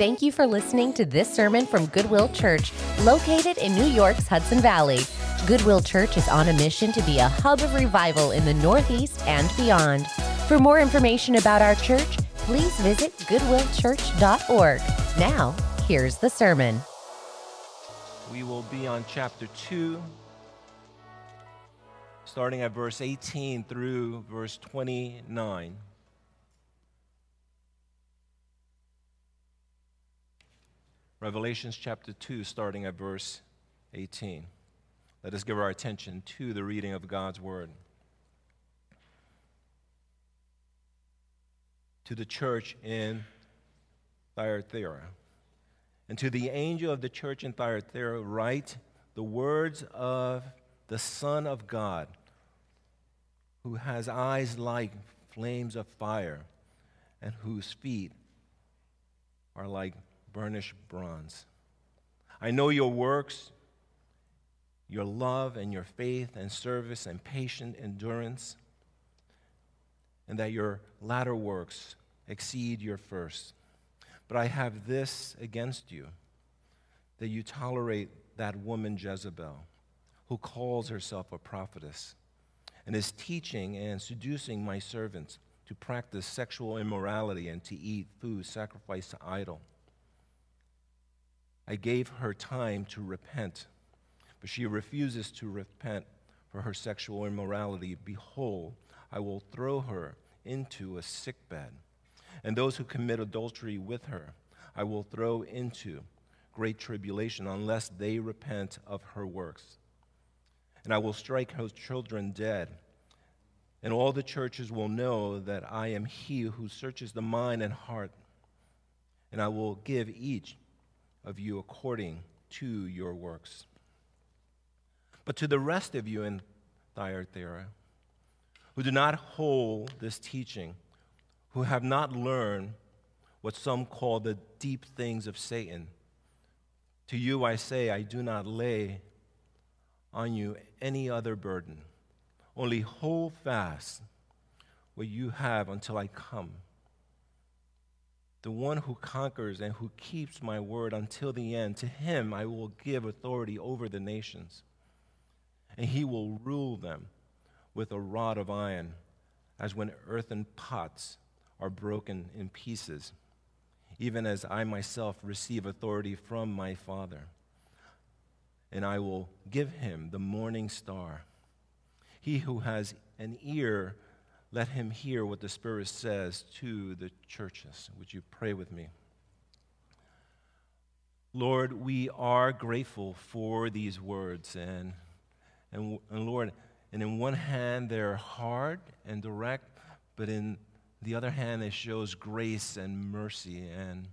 Thank you for listening to this sermon from Goodwill Church, located in New York's Hudson Valley. Goodwill Church is on a mission to be a hub of revival in the Northeast and beyond. For more information about our church, please visit goodwillchurch.org. Now, here's the sermon. We will be on chapter 2, starting at verse 18 through verse 29. Revelations chapter 2, starting at verse 18. Let us give our attention to the reading of God's word. To the church in Thyatira. And to the angel of the church in Thyatira, write the words of the Son of God, who has eyes like flames of fire, and whose feet are like burnished bronze. I know your works, your love and your faith and service and patient endurance, and that your latter works exceed your first. But I have this against you that you tolerate that woman Jezebel, who calls herself a prophetess, and is teaching and seducing my servants to practice sexual immorality and to eat food sacrificed to idol. I gave her time to repent, but she refuses to repent for her sexual immorality. Behold, I will throw her into a sickbed, and those who commit adultery with her I will throw into great tribulation unless they repent of her works. And I will strike her children dead. And all the churches will know that I am he who searches the mind and heart. And I will give each of you according to your works. But to the rest of you in Thyatira, who do not hold this teaching, who have not learned what some call the deep things of Satan, to you I say, I do not lay on you any other burden. Only hold fast what you have until I come. The one who conquers and who keeps my word until the end, to him I will give authority over the nations. And he will rule them with a rod of iron, as when earthen pots are broken in pieces, even as I myself receive authority from my Father. And I will give him the morning star. He who has an ear, let him hear what the Spirit says to the churches. Would you pray with me? Lord, we are grateful for these words. And, and, and Lord, and in one hand, they're hard and direct, but in the other hand, it shows grace and mercy. And,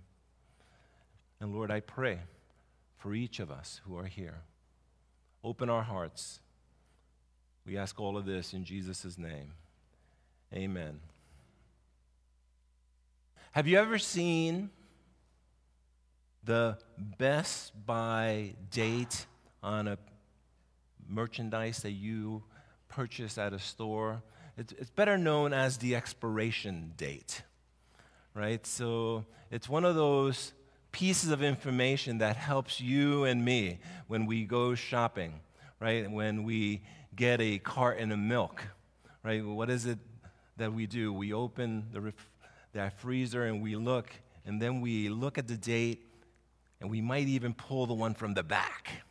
and Lord, I pray for each of us who are here. Open our hearts. We ask all of this in Jesus' name. Amen. Have you ever seen the Best By date on a merchandise that you purchase at a store? It's better known as the expiration date, right? So it's one of those pieces of information that helps you and me when we go shopping, right? When we get a carton of milk, right? What is it that we do. We open the ref- that freezer and we look, and then we look at the date, and we might even pull the one from the back,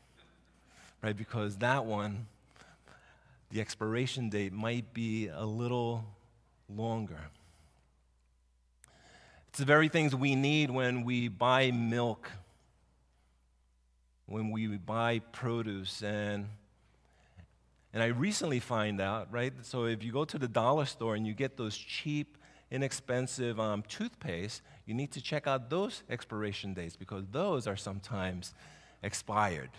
right? Because that one, the expiration date might be a little longer. It's the very things we need when we buy milk, when we buy produce, and and I recently find out, right? So if you go to the dollar store and you get those cheap, inexpensive um, toothpaste, you need to check out those expiration dates because those are sometimes expired,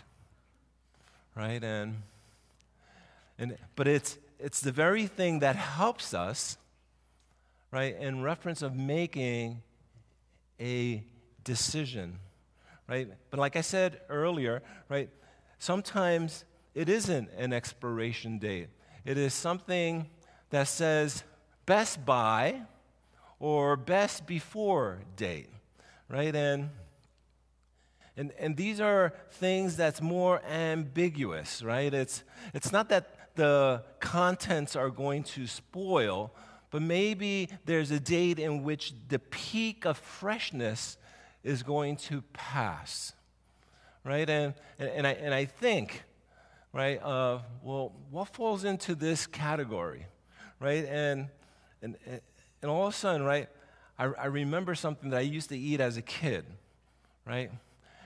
right? And, and but it's it's the very thing that helps us, right, in reference of making a decision, right? But like I said earlier, right, sometimes it isn't an expiration date. It is something that says best by or best before date, right? And, and, and these are things that's more ambiguous, right? It's, it's not that the contents are going to spoil, but maybe there's a date in which the peak of freshness is going to pass, right? And, and, and I, and I think, right, well, what falls into this category, right? And, and, and all of a sudden, right, I, I remember something that I used to eat as a kid, right?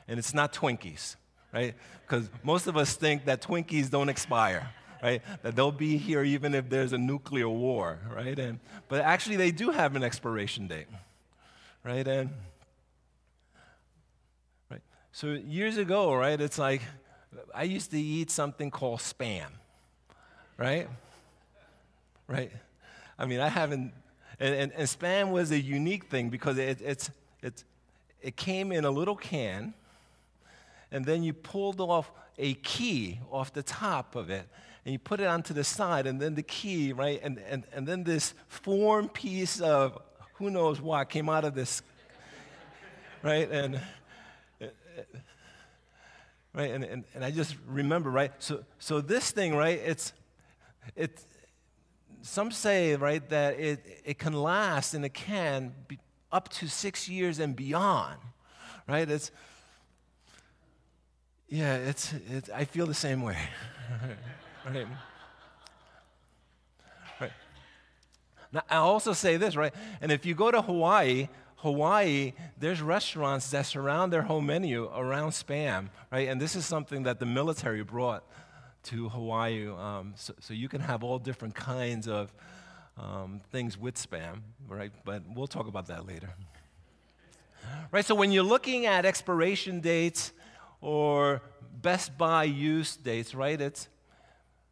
And it's not Twinkies, right? Because most of us think that Twinkies don't expire, right? That they'll be here even if there's a nuclear war, right? And, but actually, they do have an expiration date, right? And right. So years ago, right? It's like I used to eat something called spam, right? Right. I mean, I haven't. And, and, and spam was a unique thing because it, it's, it's, it came in a little can, and then you pulled off a key off the top of it, and you put it onto the side, and then the key, right? And, and, and then this form piece of who knows what came out of this, right? And, right? And, and, and I just remember, right? So, so this thing, right? It's, it, some say, right, that it, it can last and it can be up to six years and beyond, right? It's, yeah, it's, it's I feel the same way. right? Right. Now, I also say this, right? And if you go to Hawaii, Hawaii, there's restaurants that surround their whole menu around spam, right? And this is something that the military brought to Hawaii, um, so, so, you can have all different kinds of um, things with spam, right? But we'll talk about that later. Right, so when you're looking at expiration dates or best by use dates, right? It's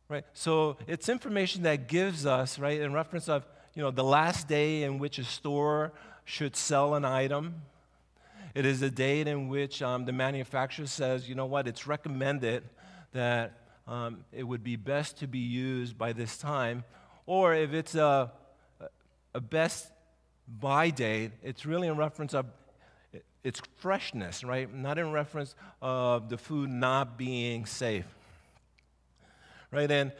right. So it's information that gives us, right, in reference of you know the last day in which a store should sell an item. It is a date in which um, the manufacturer says, you know what, it's recommended that um, it would be best to be used by this time. Or if it's a, a best by date, it's really in reference of its freshness, right? Not in reference of the food not being safe. Right? And,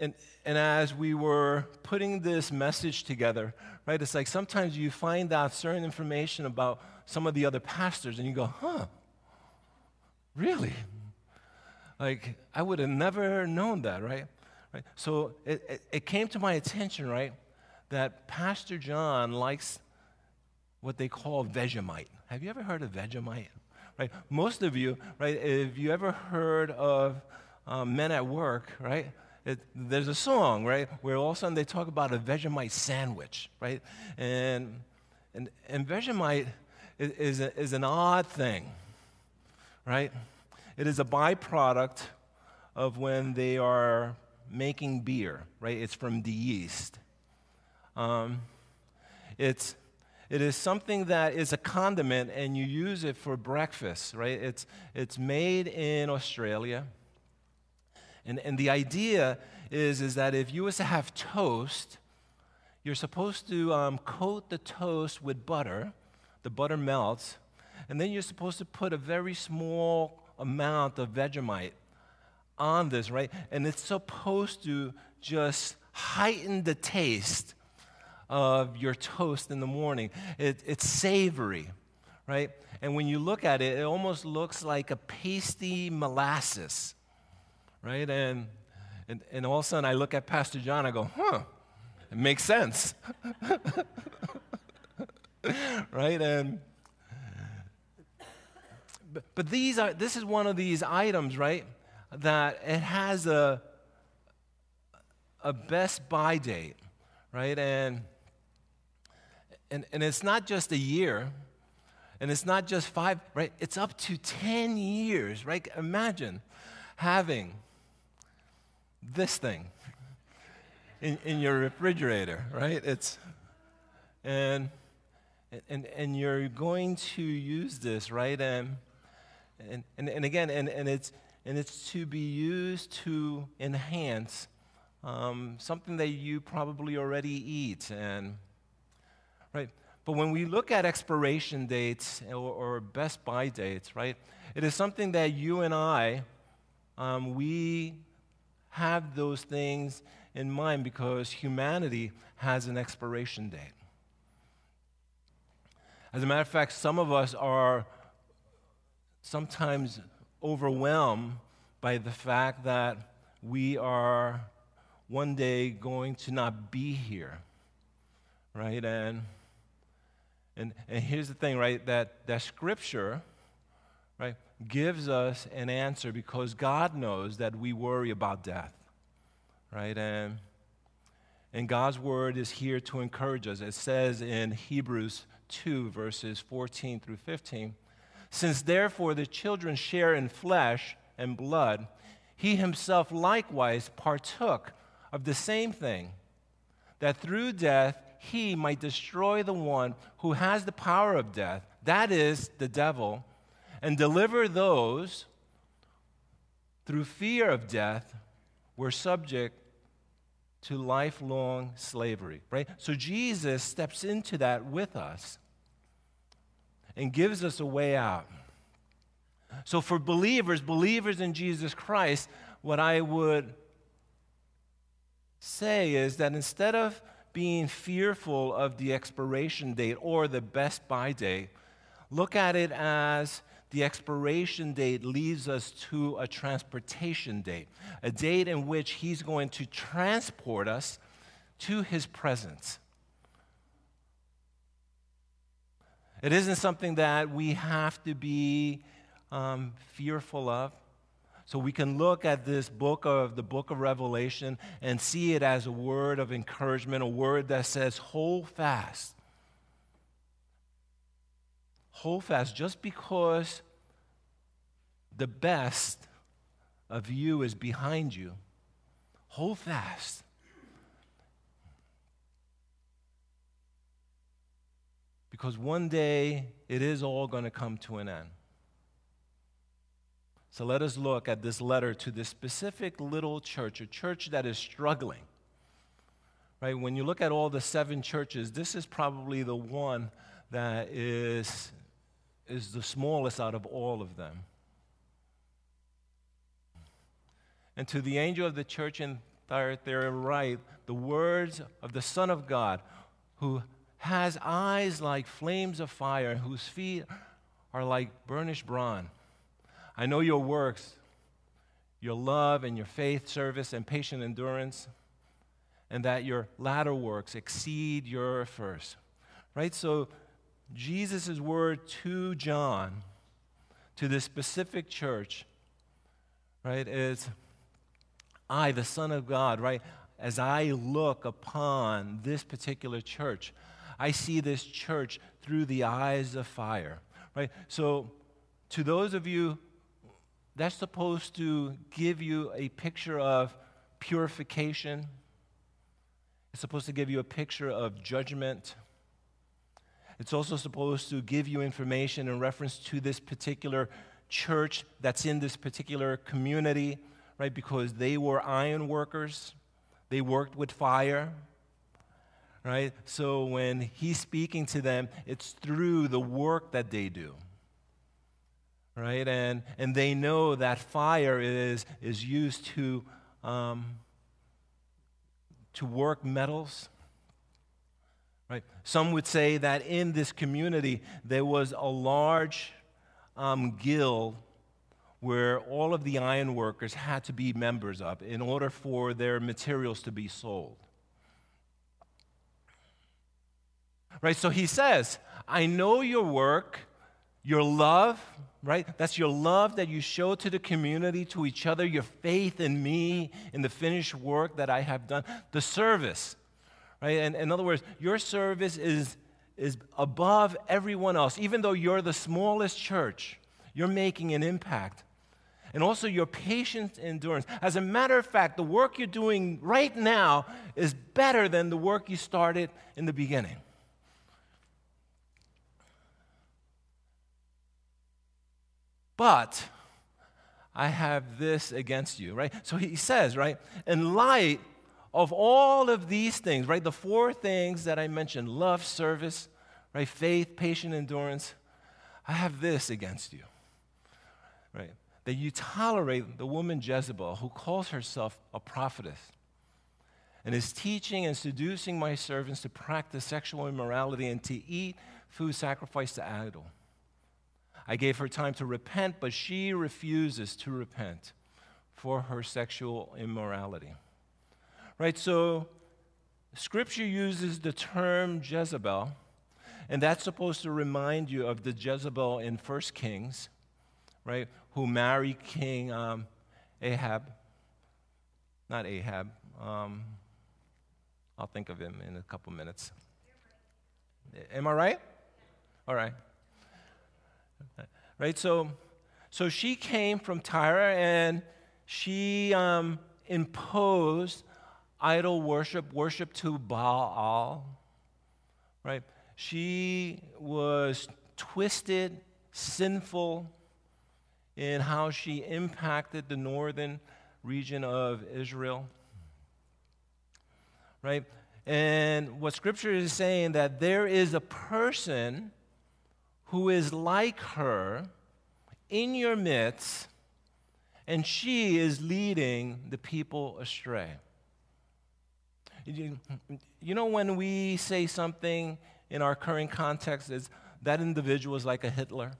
and, and as we were putting this message together, right, it's like sometimes you find out certain information about some of the other pastors and you go, huh, really? Like, I would have never known that, right? right? So it, it, it came to my attention, right, that Pastor John likes what they call Vegemite. Have you ever heard of Vegemite? Right? Most of you, right, if you ever heard of um, Men at Work, right? It, there's a song, right, where all of a sudden they talk about a Vegemite sandwich, right? And, and, and Vegemite is, a, is an odd thing, right? It is a byproduct of when they are making beer, right? It's from the yeast. Um, it's, it is something that is a condiment and you use it for breakfast, right? It's, it's made in Australia. And, and the idea is, is that if you was to have toast, you're supposed to um, coat the toast with butter. The butter melts. And then you're supposed to put a very small amount of Vegemite on this, right? And it's supposed to just heighten the taste of your toast in the morning. It, it's savory, right? And when you look at it, it almost looks like a pasty molasses, right? And, and, and all of a sudden I look at Pastor John, I go, huh, it makes sense. right? And but, but these are, this is one of these items, right, that it has a, a best by date, right? And, and, and it's not just a year, and it's not just five, right? It's up to 10 years, right? Imagine having this thing in, in your refrigerator, right? It's, and, and, and you're going to use this, right? And, and, and, and again, and, and, it's, and it's to be used to enhance um, something that you probably already eat. And, right? But when we look at expiration dates or, or best by dates, right, it is something that you and I, um, we have those things in mind because humanity has an expiration date. As a matter of fact, some of us are sometimes overwhelmed by the fact that we are one day going to not be here, right? And and, and here's the thing, right? That, that scripture, right, gives us an answer because God knows that we worry about death, right? And, and God's word is here to encourage us. It says in Hebrews 2, verses 14 through 15 Since therefore the children share in flesh and blood, he himself likewise partook of the same thing, that through death he might destroy the one who has the power of death, that is, the devil, and deliver those through fear of death were subject to lifelong slavery, right? So Jesus steps into that with us and gives us a way out. So for believers, believers in Jesus Christ, what I would say is that instead of being fearful of the expiration date or the best by date. Look at it as the expiration date leads us to a transportation date, a date in which He's going to transport us to His presence. It isn't something that we have to be um, fearful of. So we can look at this book of the book of Revelation and see it as a word of encouragement, a word that says, hold fast. Hold fast just because the best of you is behind you. Hold fast. Because one day it is all going to come to an end. So let us look at this letter to this specific little church, a church that is struggling. Right? When you look at all the seven churches, this is probably the one that is, is the smallest out of all of them. And to the angel of the church in Thyatira, write the words of the Son of God, who has eyes like flames of fire, and whose feet are like burnished bronze. I know your works, your love and your faith, service, and patient endurance, and that your latter works exceed your first. Right? So, Jesus' word to John, to this specific church, right, is I, the Son of God, right, as I look upon this particular church, I see this church through the eyes of fire, right? So, to those of you that's supposed to give you a picture of purification. It's supposed to give you a picture of judgment. It's also supposed to give you information in reference to this particular church that's in this particular community, right? Because they were iron workers, they worked with fire, right? So when he's speaking to them, it's through the work that they do right? And, and they know that fire is, is used to, um, to work metals. Right? Some would say that in this community there was a large um, guild where all of the iron workers had to be members of in order for their materials to be sold. Right? So he says, I know your work, your love, right? That's your love that you show to the community, to each other, your faith in me, in the finished work that I have done, the service, right? And in other words, your service is, is above everyone else. Even though you're the smallest church, you're making an impact. And also your patience and endurance. As a matter of fact, the work you're doing right now is better than the work you started in the beginning. But I have this against you, right? So he says, right, in light of all of these things, right, the four things that I mentioned love, service, right? Faith, patient endurance. I have this against you, right? That you tolerate the woman Jezebel, who calls herself a prophetess and is teaching and seducing my servants to practice sexual immorality and to eat food sacrificed to idol. I gave her time to repent, but she refuses to repent for her sexual immorality. Right? So, Scripture uses the term Jezebel, and that's supposed to remind you of the Jezebel in 1 Kings, right? Who married King um, Ahab. Not Ahab. Um, I'll think of him in a couple minutes. Am I right? All right. Right? So, so she came from Tyre and she um, imposed idol worship, worship to Baal. Right? She was twisted, sinful in how she impacted the northern region of Israel. Right? And what scripture is saying that there is a person who is like her in your midst, and she is leading the people astray. You, you know, when we say something in our current context, is that individual is like a Hitler,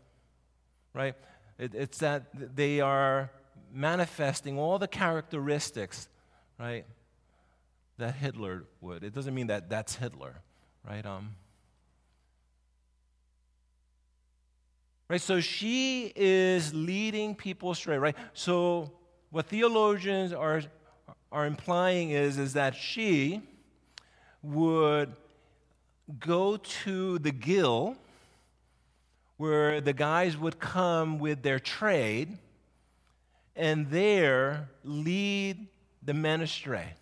right? It, it's that they are manifesting all the characteristics, right, that Hitler would. It doesn't mean that that's Hitler, right? Um, Right? So she is leading people astray, right? So what theologians are, are implying is, is that she would go to the guild where the guys would come with their trade and there lead the men astray.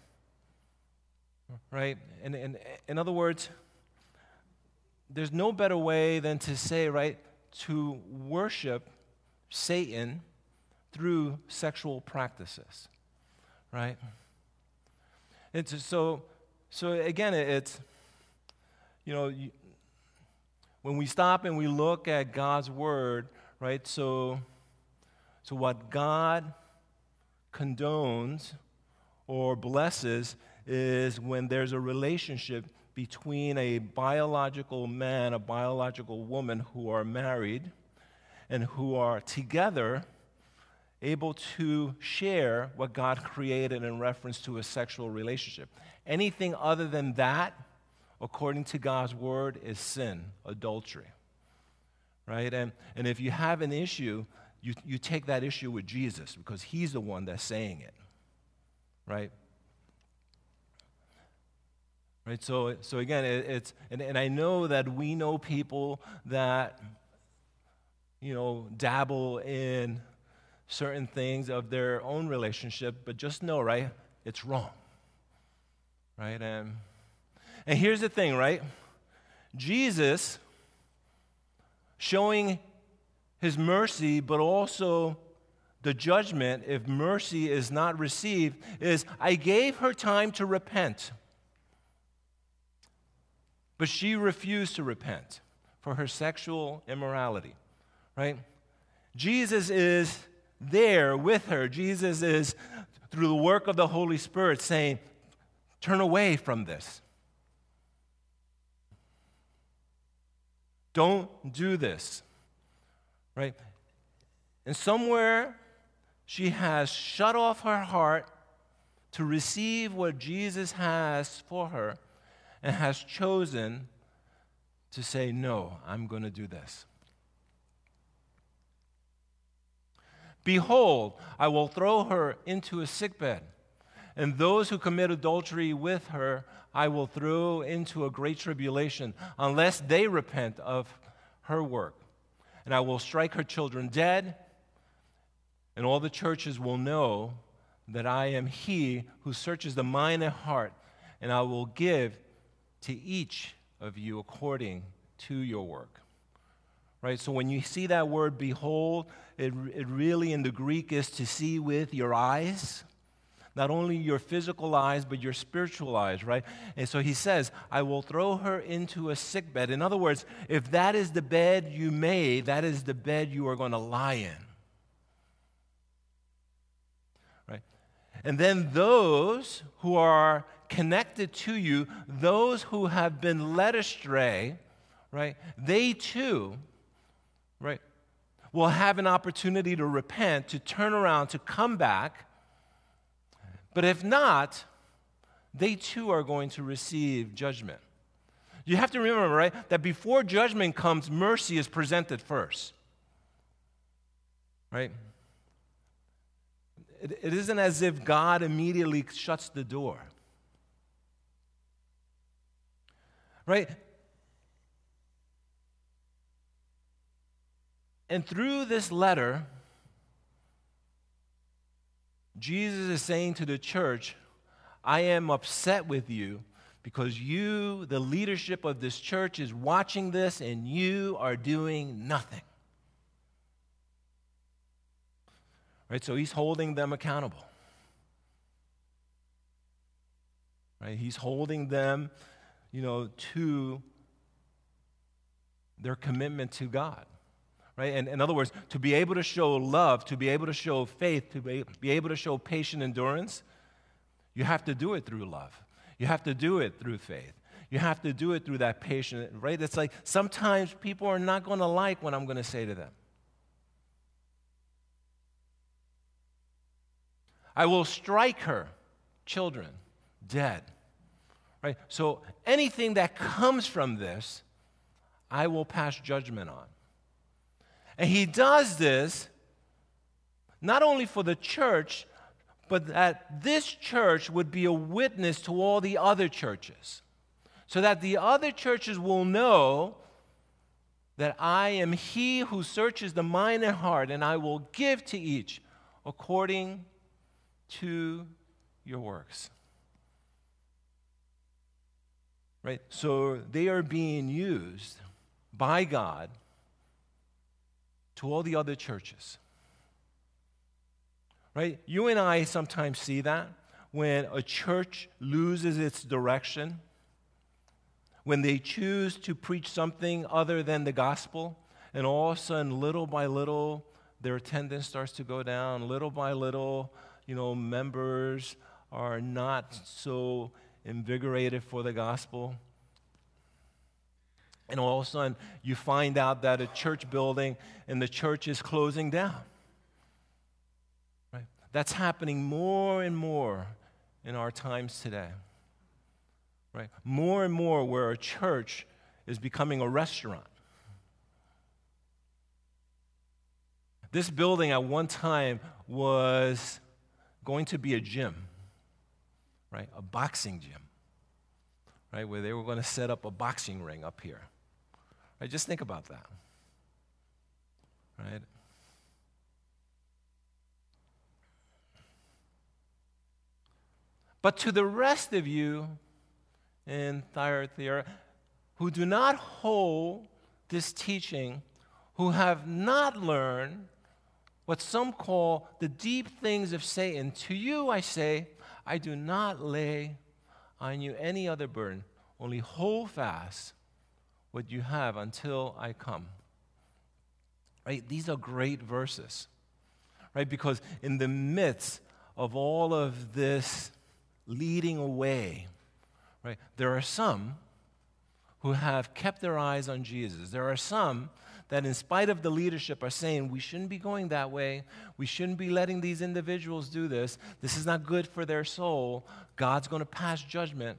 Right? And, and in other words, there's no better way than to say, right, to worship Satan through sexual practices, right? It's so, so again, it's, you know, you, when we stop and we look at God's word, right? So, so what God condones or blesses is when there's a relationship between a biological man, a biological woman who are married and who are together able to share what God created in reference to a sexual relationship. Anything other than that, according to God's word, is sin, adultery. Right? And, and if you have an issue, you, you take that issue with Jesus because he's the one that's saying it. Right? Right? So, so again, it, it's, and, and I know that we know people that, you know, dabble in certain things of their own relationship, but just know, right, it's wrong. Right? And, and here's the thing, right? Jesus showing his mercy, but also the judgment if mercy is not received, is I gave her time to repent. But she refused to repent for her sexual immorality, right? Jesus is there with her. Jesus is, through the work of the Holy Spirit, saying, Turn away from this. Don't do this, right? And somewhere she has shut off her heart to receive what Jesus has for her and has chosen to say, No, I'm going to do this. Behold, I will throw her into a sickbed, and those who commit adultery with her I will throw into a great tribulation, unless they repent of her work. And I will strike her children dead, and all the churches will know that I am he who searches the mind and heart, and I will give to each of you according to your work. Right? So when you see that word behold, it, it really in the Greek is to see with your eyes. Not only your physical eyes, but your spiritual eyes, right? And so he says, I will throw her into a sick bed. In other words, if that is the bed you made, that is the bed you are going to lie in. Right? And then those who are connected to you, those who have been led astray, right? They too, right, will have an opportunity to repent, to turn around, to come back but if not, they too are going to receive judgment. You have to remember, right, that before judgment comes, mercy is presented first. Right? It, it isn't as if God immediately shuts the door. Right? And through this letter, Jesus is saying to the church, I am upset with you because you, the leadership of this church, is watching this and you are doing nothing. Right? So he's holding them accountable. Right? He's holding them, you know, to their commitment to God right? And in other words, to be able to show love, to be able to show faith, to be, able to show patient endurance, you have to do it through love. You have to do it through faith. You have to do it through that patient, right? It's like sometimes people are not going to like what I'm going to say to them. I will strike her children dead. Right? So anything that comes from this, I will pass judgment on. And he does this not only for the church, but that this church would be a witness to all the other churches. So that the other churches will know that I am he who searches the mind and heart, and I will give to each according to your works. Right? So they are being used by God to all the other churches. Right? You and I sometimes see that when a church loses its direction, when they choose to preach something other than the gospel, and all of a sudden, little by little, their attendance starts to go down. Little by little, you know, members are not so invigorated for the gospel. And all of a sudden, you find out that a church building and the church is closing down. Right? That's happening more and more in our times today. Right? More and more where a church is becoming a restaurant. This building at one time was going to be a gym, right? A boxing gym, right? Where they were going to set up a boxing ring up here. Right? Just think about that. Right? But to the rest of you in Thyatira who do not hold this teaching, who have not learned what some call the deep things of Satan, to you I say, I do not lay on you any other burden, only hold fast what you have until I come. Right? These are great verses. Right? Because in the midst of all of this leading away, right, there are some who have kept their eyes on Jesus. There are some that, in spite of the leadership, are saying, we shouldn't be going that way. We shouldn't be letting these individuals do this. This is not good for their soul. God's going to pass judgment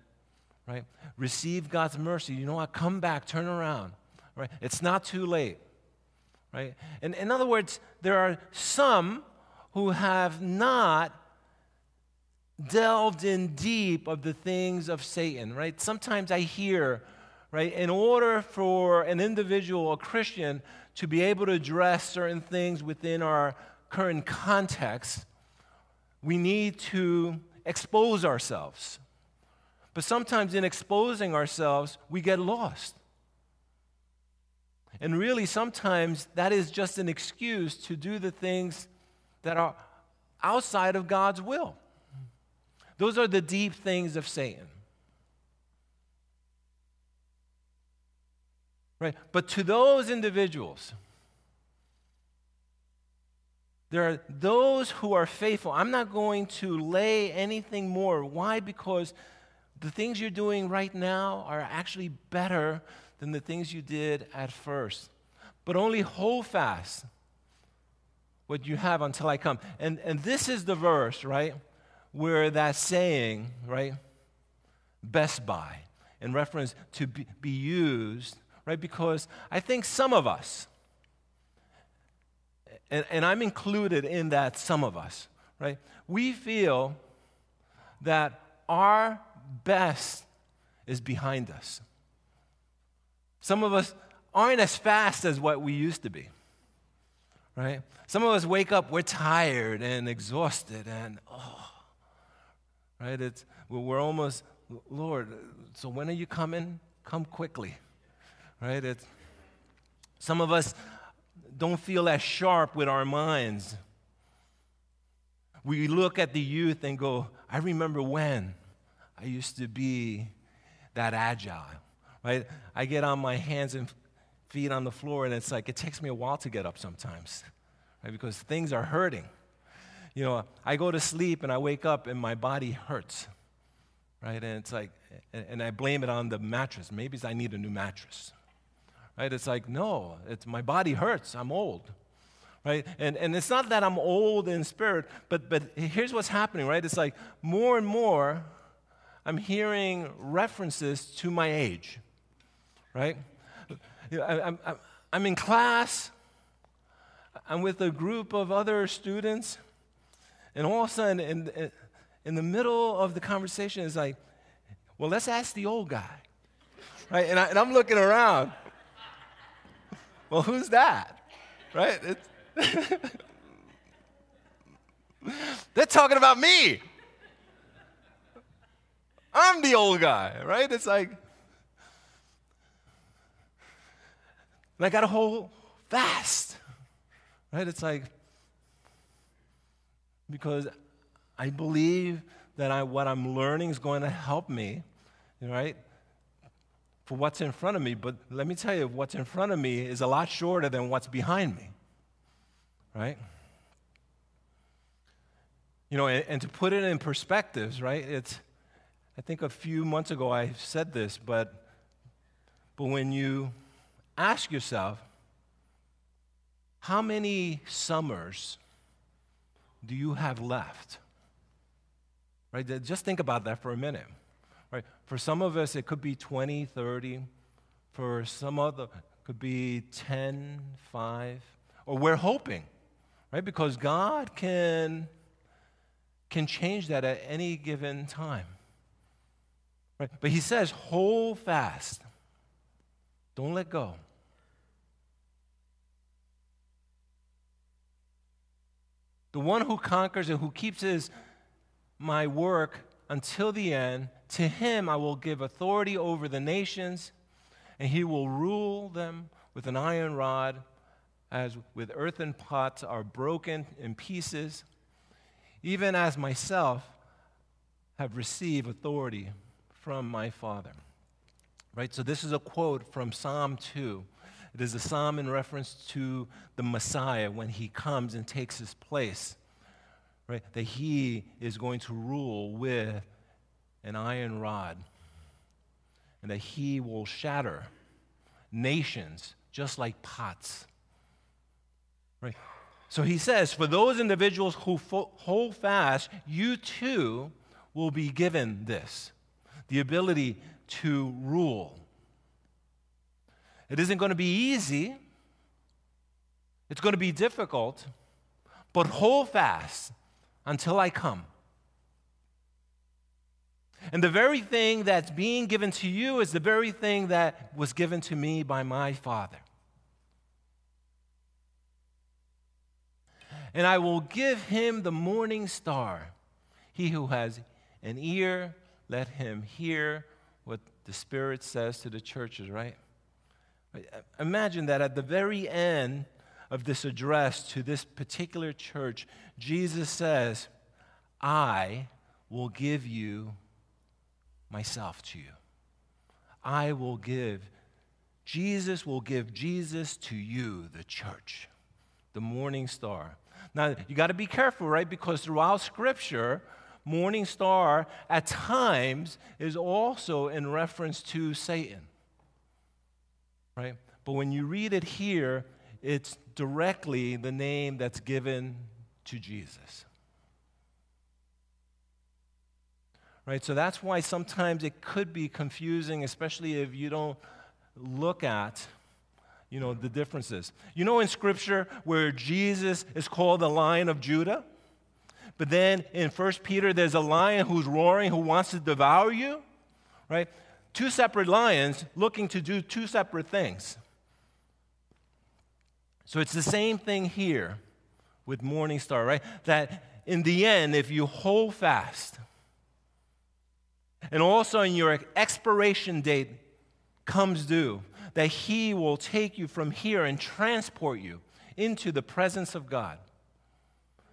right? Receive God's mercy. You know what? Come back, turn around, right? It's not too late, right? And in other words, there are some who have not delved in deep of the things of Satan, right? Sometimes I hear, right, in order for an individual, a Christian, to be able to address certain things within our current context, we need to expose ourselves but sometimes in exposing ourselves, we get lost. And really, sometimes that is just an excuse to do the things that are outside of God's will. Those are the deep things of Satan. Right? But to those individuals, there are those who are faithful. I'm not going to lay anything more. Why? Because the things you're doing right now are actually better than the things you did at first. But only hold fast what you have until I come. And, and this is the verse, right, where that saying, right, Best By, in reference to be, be used, right, because I think some of us, and, and I'm included in that some of us, right, we feel that our best is behind us. Some of us aren't as fast as what we used to be right? Some of us wake up, we're tired and exhausted, and oh, right? It's, we're almost, Lord, so when are you coming? Come quickly, right? It's, some of us don't feel as sharp with our minds. We look at the youth and go, I remember when I used to be that agile, right? I get on my hands and feet on the floor, and it's like it takes me a while to get up sometimes, right? Because things are hurting. You know, I go to sleep and I wake up and my body hurts, right? And it's like, and I blame it on the mattress. Maybe I need a new mattress, right? It's like, no, it's my body hurts. I'm old, right? And, and it's not that I'm old in spirit, but, but here's what's happening, right? It's like more and more I'm hearing references to my age, right? I'm, I'm, I'm in class, I'm with a group of other students, and all of a sudden, in, in the middle of the conversation, it's like, well, let's ask the old guy. Right? And, I, and I'm looking around. well, who's that? Right? They're talking about me. I'm the old guy, right? It's like, And I got to hold fast. Right? It's like, because I believe that I, what I'm learning is going to help me, right? For what's in front of me. But let me tell you, what's in front of me is a lot shorter than what's behind me, right? You know, and, and to put it in perspectives, right? It's, I think a few months ago I said this, but, but when you ask yourself how many summers do you have left? Right? Just think about that for a minute. Right? For some of us, it could be 20, 30. For some other, could be 10, 5. Or we're hoping, right? Because God can, can change that at any given time. Right? But He says, hold fast. Don't let go. The one who conquers and who keeps his my work until the end, to him I will give authority over the nations, and he will rule them with an iron rod, as with earthen pots are broken in pieces, even as myself have received authority from my Father. Right? So this is a quote from Psalm 2. It is a psalm in reference to the Messiah when he comes and takes his place. Right? That he is going to rule with an iron rod. And that he will shatter nations just like pots. Right? So he says, for those individuals who fo- hold fast, you too will be given this the ability to rule it isn't going to be easy, it's going to be difficult, but hold fast until I come. And the very thing that's being given to you is the very thing that was given to me by my Father. And I will give him the morning star. He who has an ear, let him hear what the Spirit says to the churches, right? Imagine that at the very end of this address to this particular church, Jesus says, I will give you myself to you. I will give, Jesus will give Jesus to you, the church, the morning star. Now, you got to be careful, right? Because throughout Scripture, morning star at times is also in reference to Satan, right? But when you read it here, it's directly the name that's given to Jesus. Right? So that's why sometimes it could be confusing, especially if you don't look at you know the differences. You know in scripture where Jesus is called the lion of Judah? But then in 1 Peter there's a lion who's roaring who wants to devour you, right? Two separate lions looking to do two separate things. So it's the same thing here with Morning Star, right? That in the end, if you hold fast, and also in your expiration date comes due, that He will take you from here and transport you into the presence of God.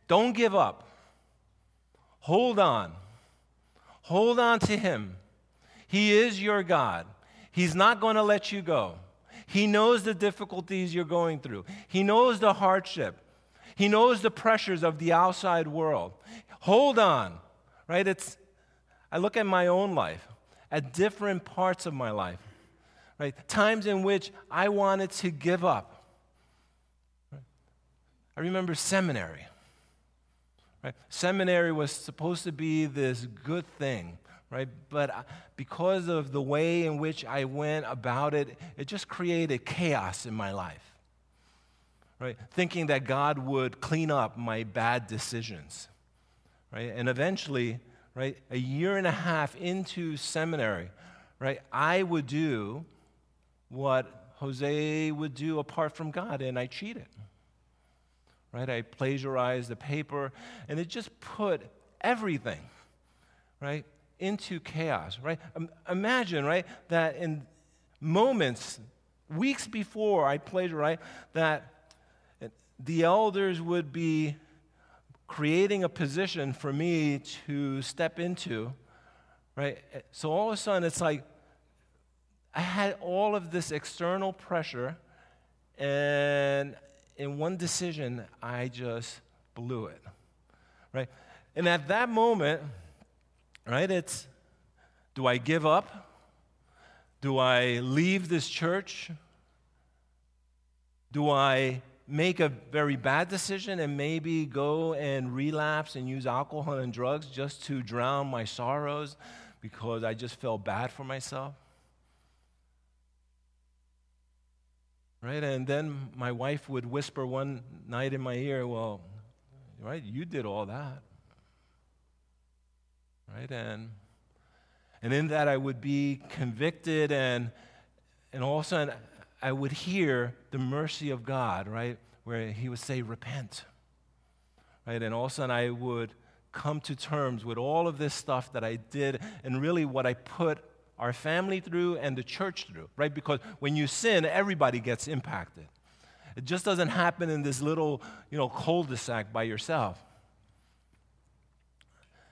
Don't give up. Hold on. Hold on to Him. He is your God. He's not going to let you go. He knows the difficulties you're going through, He knows the hardship, He knows the pressures of the outside world. Hold on, right? It's, I look at my own life, at different parts of my life, right? Times in which I wanted to give up. I remember seminary. Right? Seminary was supposed to be this good thing, right? But uh, because of the way in which I went about it, it just created chaos in my life, right? Thinking that God would clean up my bad decisions, right? And eventually, right, a year and a half into seminary, right, I would do what Jose would do apart from God, and I cheated right? I plagiarized the paper, and it just put everything, right, into chaos, right? Imagine, right, that in moments, weeks before I plagiarized, that the elders would be creating a position for me to step into, right? So all of a sudden, it's like I had all of this external pressure, and in one decision, I just blew it. Right? And at that moment, right, it's do I give up? Do I leave this church? Do I make a very bad decision and maybe go and relapse and use alcohol and drugs just to drown my sorrows because I just felt bad for myself? Right? And then my wife would whisper one night in my ear, Well, right, you did all that. Right? And and in that I would be convicted and and all of a sudden I would hear the mercy of God, right? Where he would say, Repent. Right? And all of a sudden I would come to terms with all of this stuff that I did and really what I put our family through and the church through, right? Because when you sin, everybody gets impacted. It just doesn't happen in this little, you know, cul-de-sac by yourself.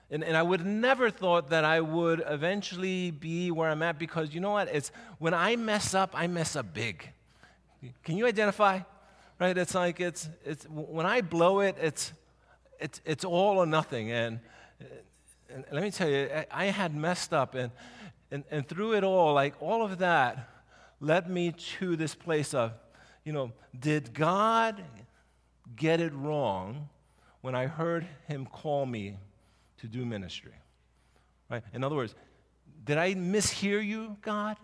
And, and I would never thought that I would eventually be where I'm at because you know what? It's when I mess up, I mess up big. Can you identify? Right? It's like it's it's when I blow it, it's it's it's all or nothing. And, and let me tell you, I had messed up and and, and through it all, like all of that led me to this place of, you know, did God get it wrong when I heard him call me to do ministry? Right? In other words, did I mishear you, God?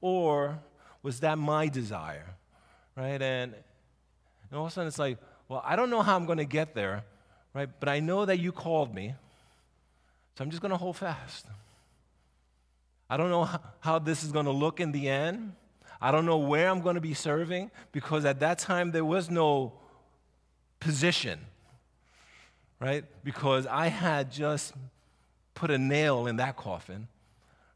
Or was that my desire? Right? And, and all of a sudden it's like, well, I don't know how I'm going to get there, right? But I know that you called me. So I'm just going to hold fast. I don't know how this is going to look in the end. I don't know where I'm going to be serving because at that time there was no position, right? Because I had just put a nail in that coffin,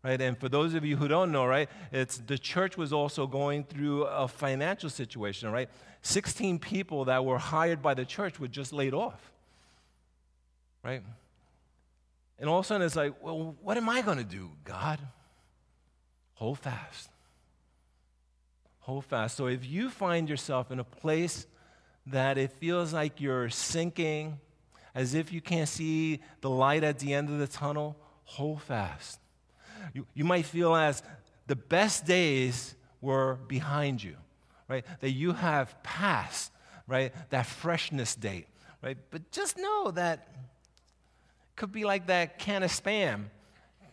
right? And for those of you who don't know, right, it's the church was also going through a financial situation, right? 16 people that were hired by the church were just laid off, right? And all of a sudden it's like, well, what am I going to do, God? Hold fast. Hold fast. So if you find yourself in a place that it feels like you're sinking, as if you can't see the light at the end of the tunnel, hold fast. You, you might feel as the best days were behind you, right? That you have passed, right? That freshness date, right? But just know that could be like that can of spam.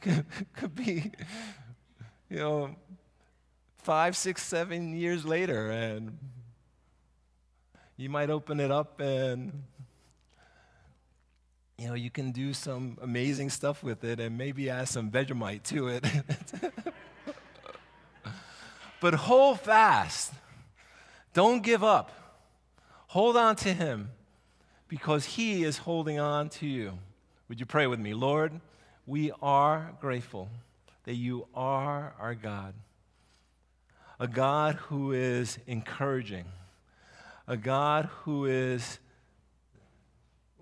could could be, you know, five, six, seven years later, and you might open it up and you know you can do some amazing stuff with it and maybe add some vegemite to it. But hold fast. Don't give up. Hold on to him because he is holding on to you. Would you pray with me? Lord we are grateful that you are our god. A God who is encouraging, a God who is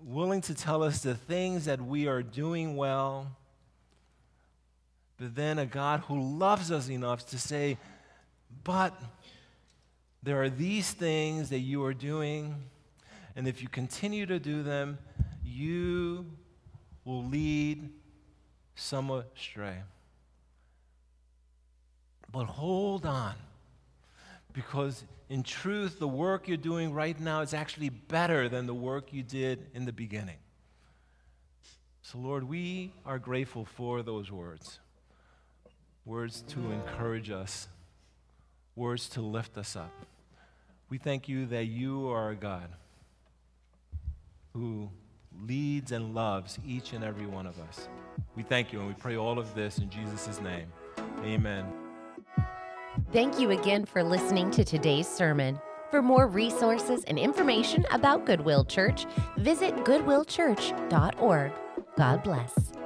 willing to tell us the things that we are doing well, but then a God who loves us enough to say, but there are these things that you are doing, and if you continue to do them, you will lead some astray. But hold on because in truth, the work you're doing right now is actually better than the work you did in the beginning. So, Lord, we are grateful for those words words to encourage us, words to lift us up. We thank you that you are a God who leads and loves each and every one of us. We thank you and we pray all of this in Jesus' name. Amen. Thank you again for listening to today's sermon. For more resources and information about Goodwill Church, visit goodwillchurch.org. God bless.